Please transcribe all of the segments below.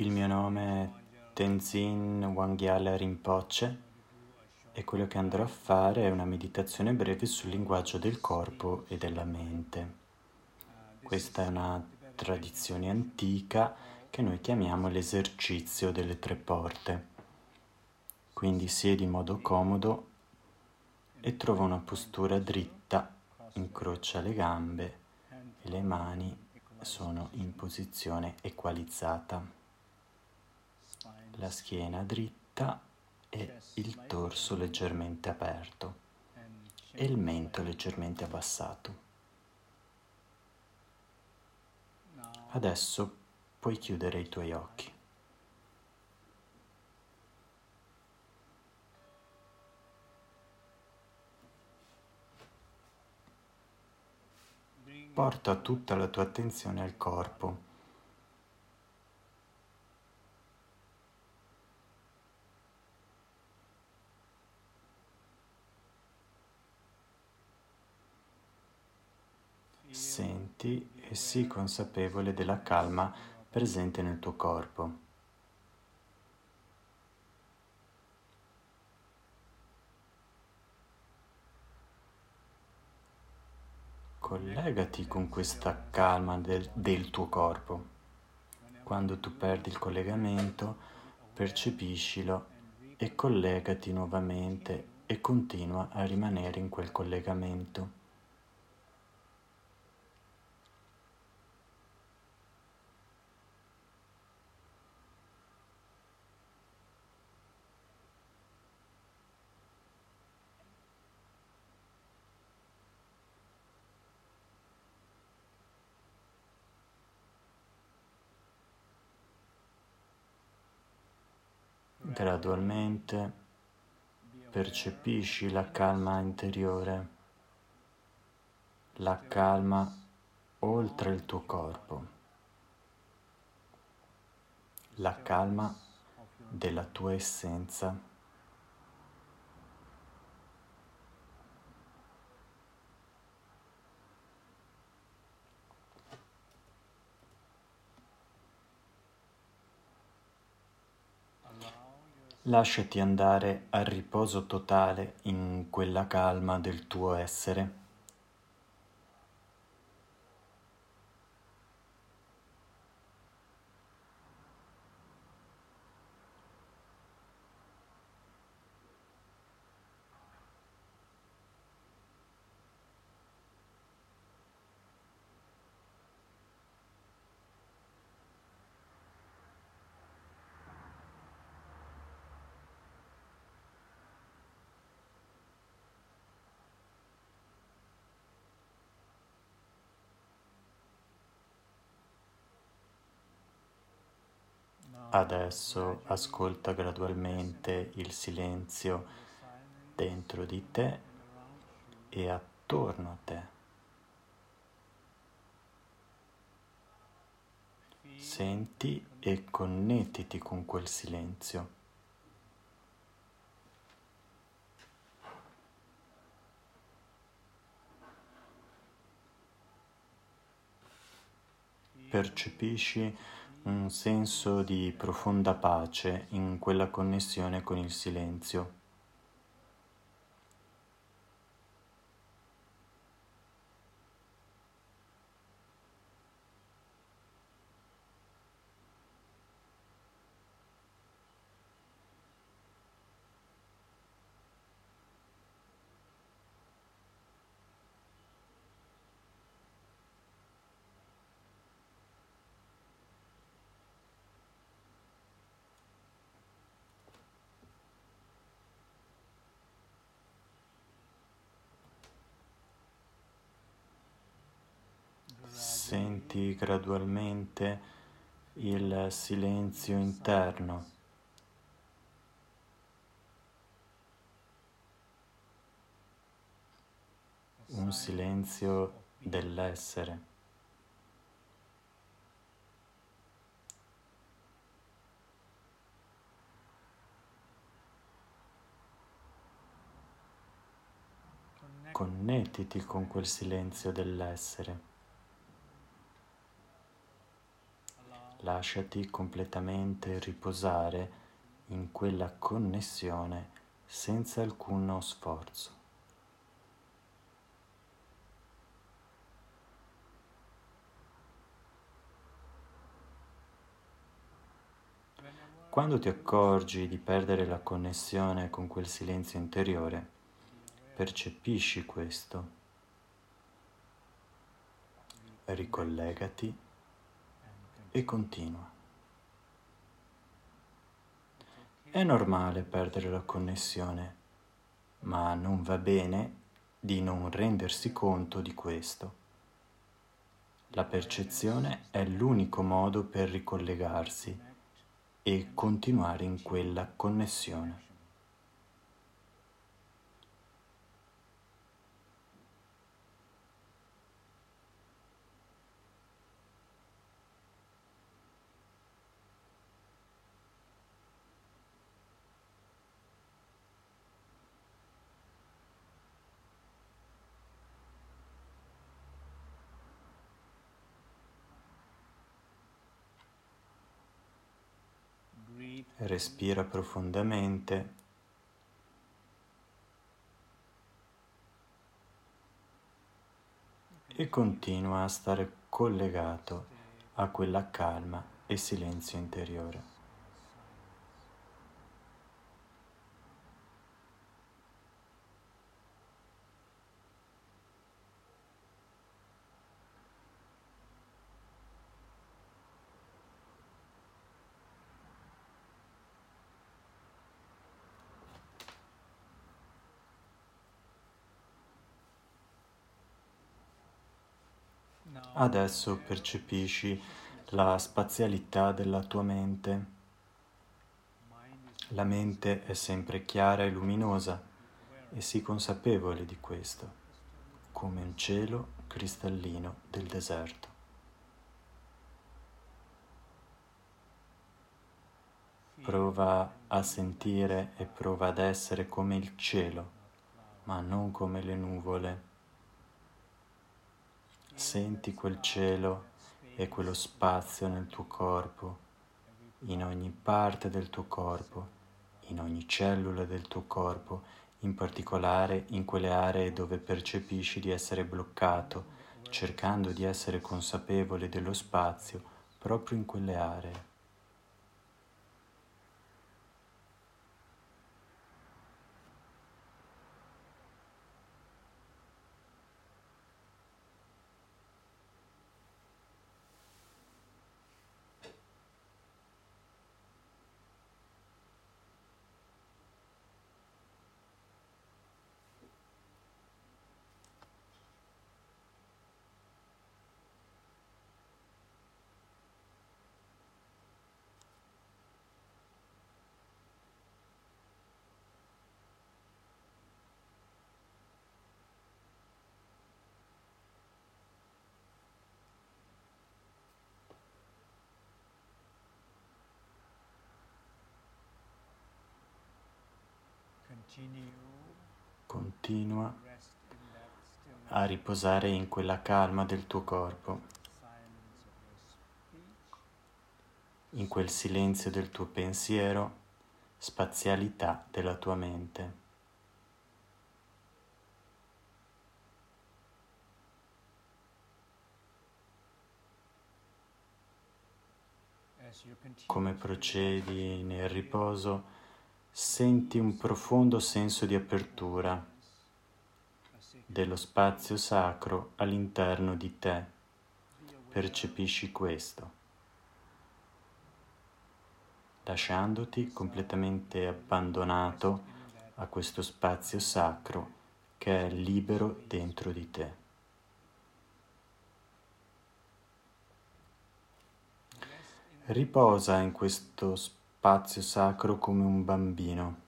Il mio nome è Tenzin Wangyala Rinpoche e quello che andrò a fare è una meditazione breve sul linguaggio del corpo e della mente. Questa è una tradizione antica che noi chiamiamo l'esercizio delle tre porte. Quindi siedi in modo comodo e trova una postura dritta, incrocia le gambe e le mani sono in posizione equalizzata. La schiena dritta e il torso leggermente aperto e il mento leggermente abbassato. Adesso puoi chiudere i tuoi occhi. Porta tutta la tua attenzione al corpo. Senti e sii consapevole della calma presente nel tuo corpo. Collegati con questa calma del, del, tuo corpo. Quando tu perdi il collegamento, percepiscilo e collegati nuovamente e continua a rimanere in quel collegamento. Gradualmente percepisci la calma interiore, la calma oltre il tuo corpo, la calma della tua essenza. Lasciati andare al riposo totale in quella calma del tuo essere. Adesso ascolta gradualmente il silenzio dentro di te e attorno a te. Senti e connettiti con quel silenzio. Percepisci un senso di profonda pace in quella connessione con il silenzio. Senti gradualmente il silenzio interno. Un silenzio dell'essere. Connettiti con quel silenzio dell'essere. Lasciati completamente riposare in quella connessione senza alcuno sforzo. Quando ti accorgi di perdere la connessione con quel silenzio interiore, percepisci questo. Ricollegati e continua. È normale perdere la connessione, ma non va bene di non rendersi conto di questo. La percezione è l'unico modo per ricollegarsi e continuare in quella connessione. Respira profondamente. E continua a stare collegato a quella calma e silenzio interiore. Adesso percepisci la spazialità della tua mente. La mente è sempre chiara e luminosa e sii consapevole di questo, come un cielo cristallino del deserto. Prova a sentire e prova ad essere come il cielo, ma non come le nuvole Senti quel cielo e quello spazio nel tuo corpo, in ogni parte del tuo corpo, in ogni cellula del tuo corpo, in particolare in quelle aree dove percepisci di essere bloccato, cercando di essere consapevole dello spazio proprio in quelle aree. Continua a riposare in quella calma del tuo corpo, in quel silenzio del tuo pensiero, spazialità della tua mente. Come procedi nel riposo, senti un profondo senso di apertura dello spazio sacro all'interno di te. Percepisci questo, lasciandoti completamente abbandonato a questo spazio sacro che è libero dentro di te. Riposa in questo spazio spazio sacro come un bambino,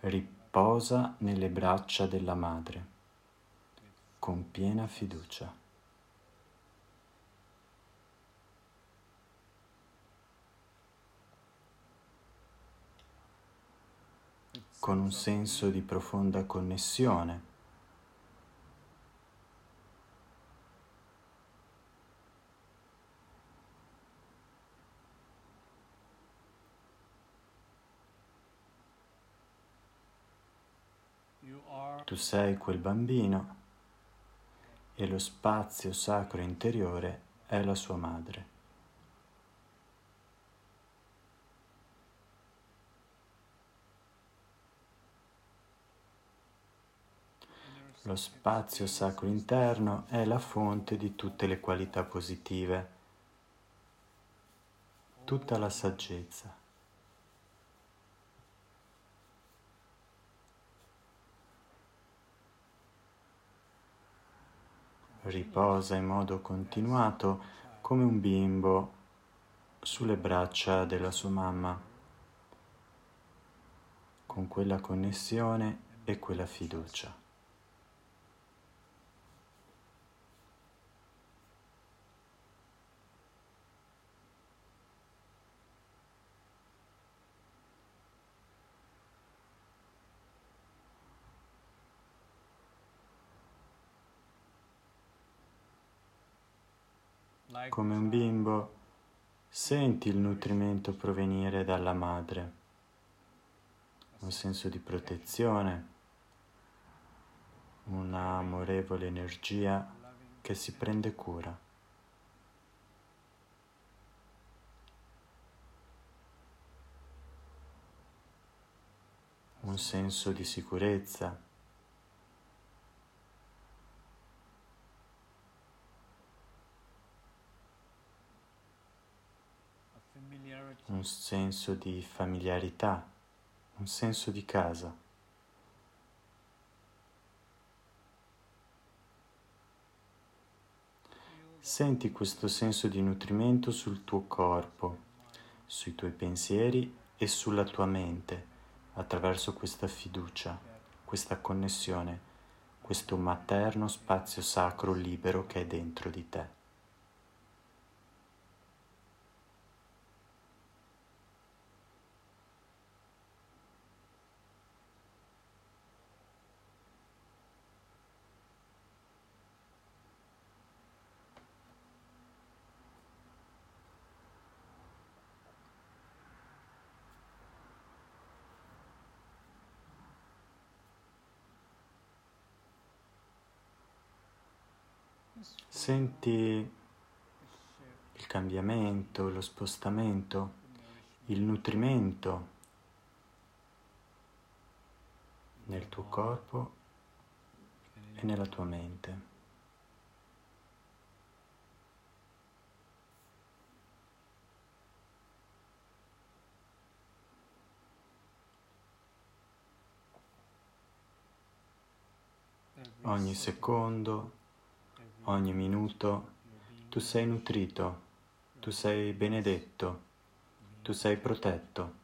riposa nelle braccia della madre, con piena fiducia. con un senso di profonda connessione Tu sei quel bambino e lo spazio sacro interiore è la sua madre. Lo spazio sacro interno è la fonte di tutte le qualità positive, tutta la saggezza. Riposa in modo continuato come un bimbo sulle braccia della sua mamma, con quella connessione e quella fiducia. Come un bimbo, senti il nutrimento provenire dalla madre, un senso di protezione, una amorevole energia che si prende cura. Un senso di sicurezza. Un senso di familiarità, un senso di casa. Senti questo senso di nutrimento sul tuo corpo, sui tuoi pensieri e sulla tua mente attraverso questa fiducia, questa connessione, questo materno spazio sacro libero che è dentro di te. Senti il cambiamento, lo spostamento, il nutrimento nel tuo corpo e nella tua mente. Ogni secondo ogni minuto tu sei nutrito, tu sei benedetto, tu sei protetto.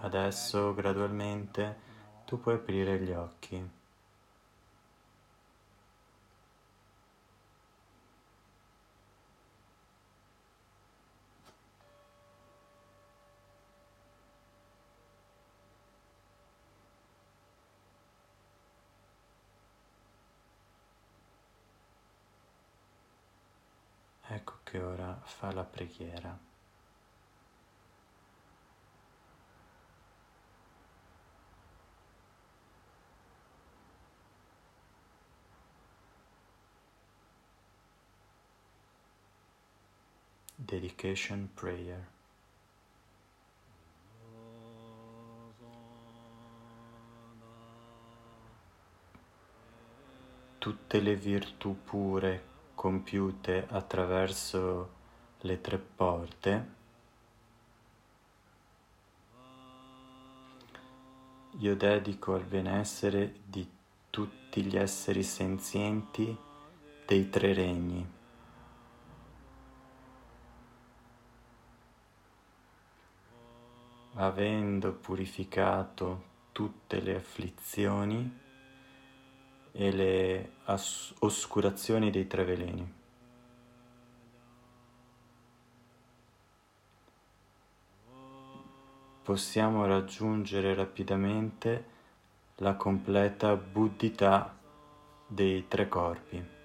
Adesso gradualmente tu puoi aprire gli occhi. Ecco che ora fa la preghiera. Dedication Prayer. Tutte le virtù pure compiute attraverso le tre porte, io dedico al benessere di tutti gli esseri senzienti dei tre regni. Avendo purificato tutte le afflizioni, e le as- oscurazioni dei tre veleni. Possiamo raggiungere rapidamente la completa buddhità dei tre corpi.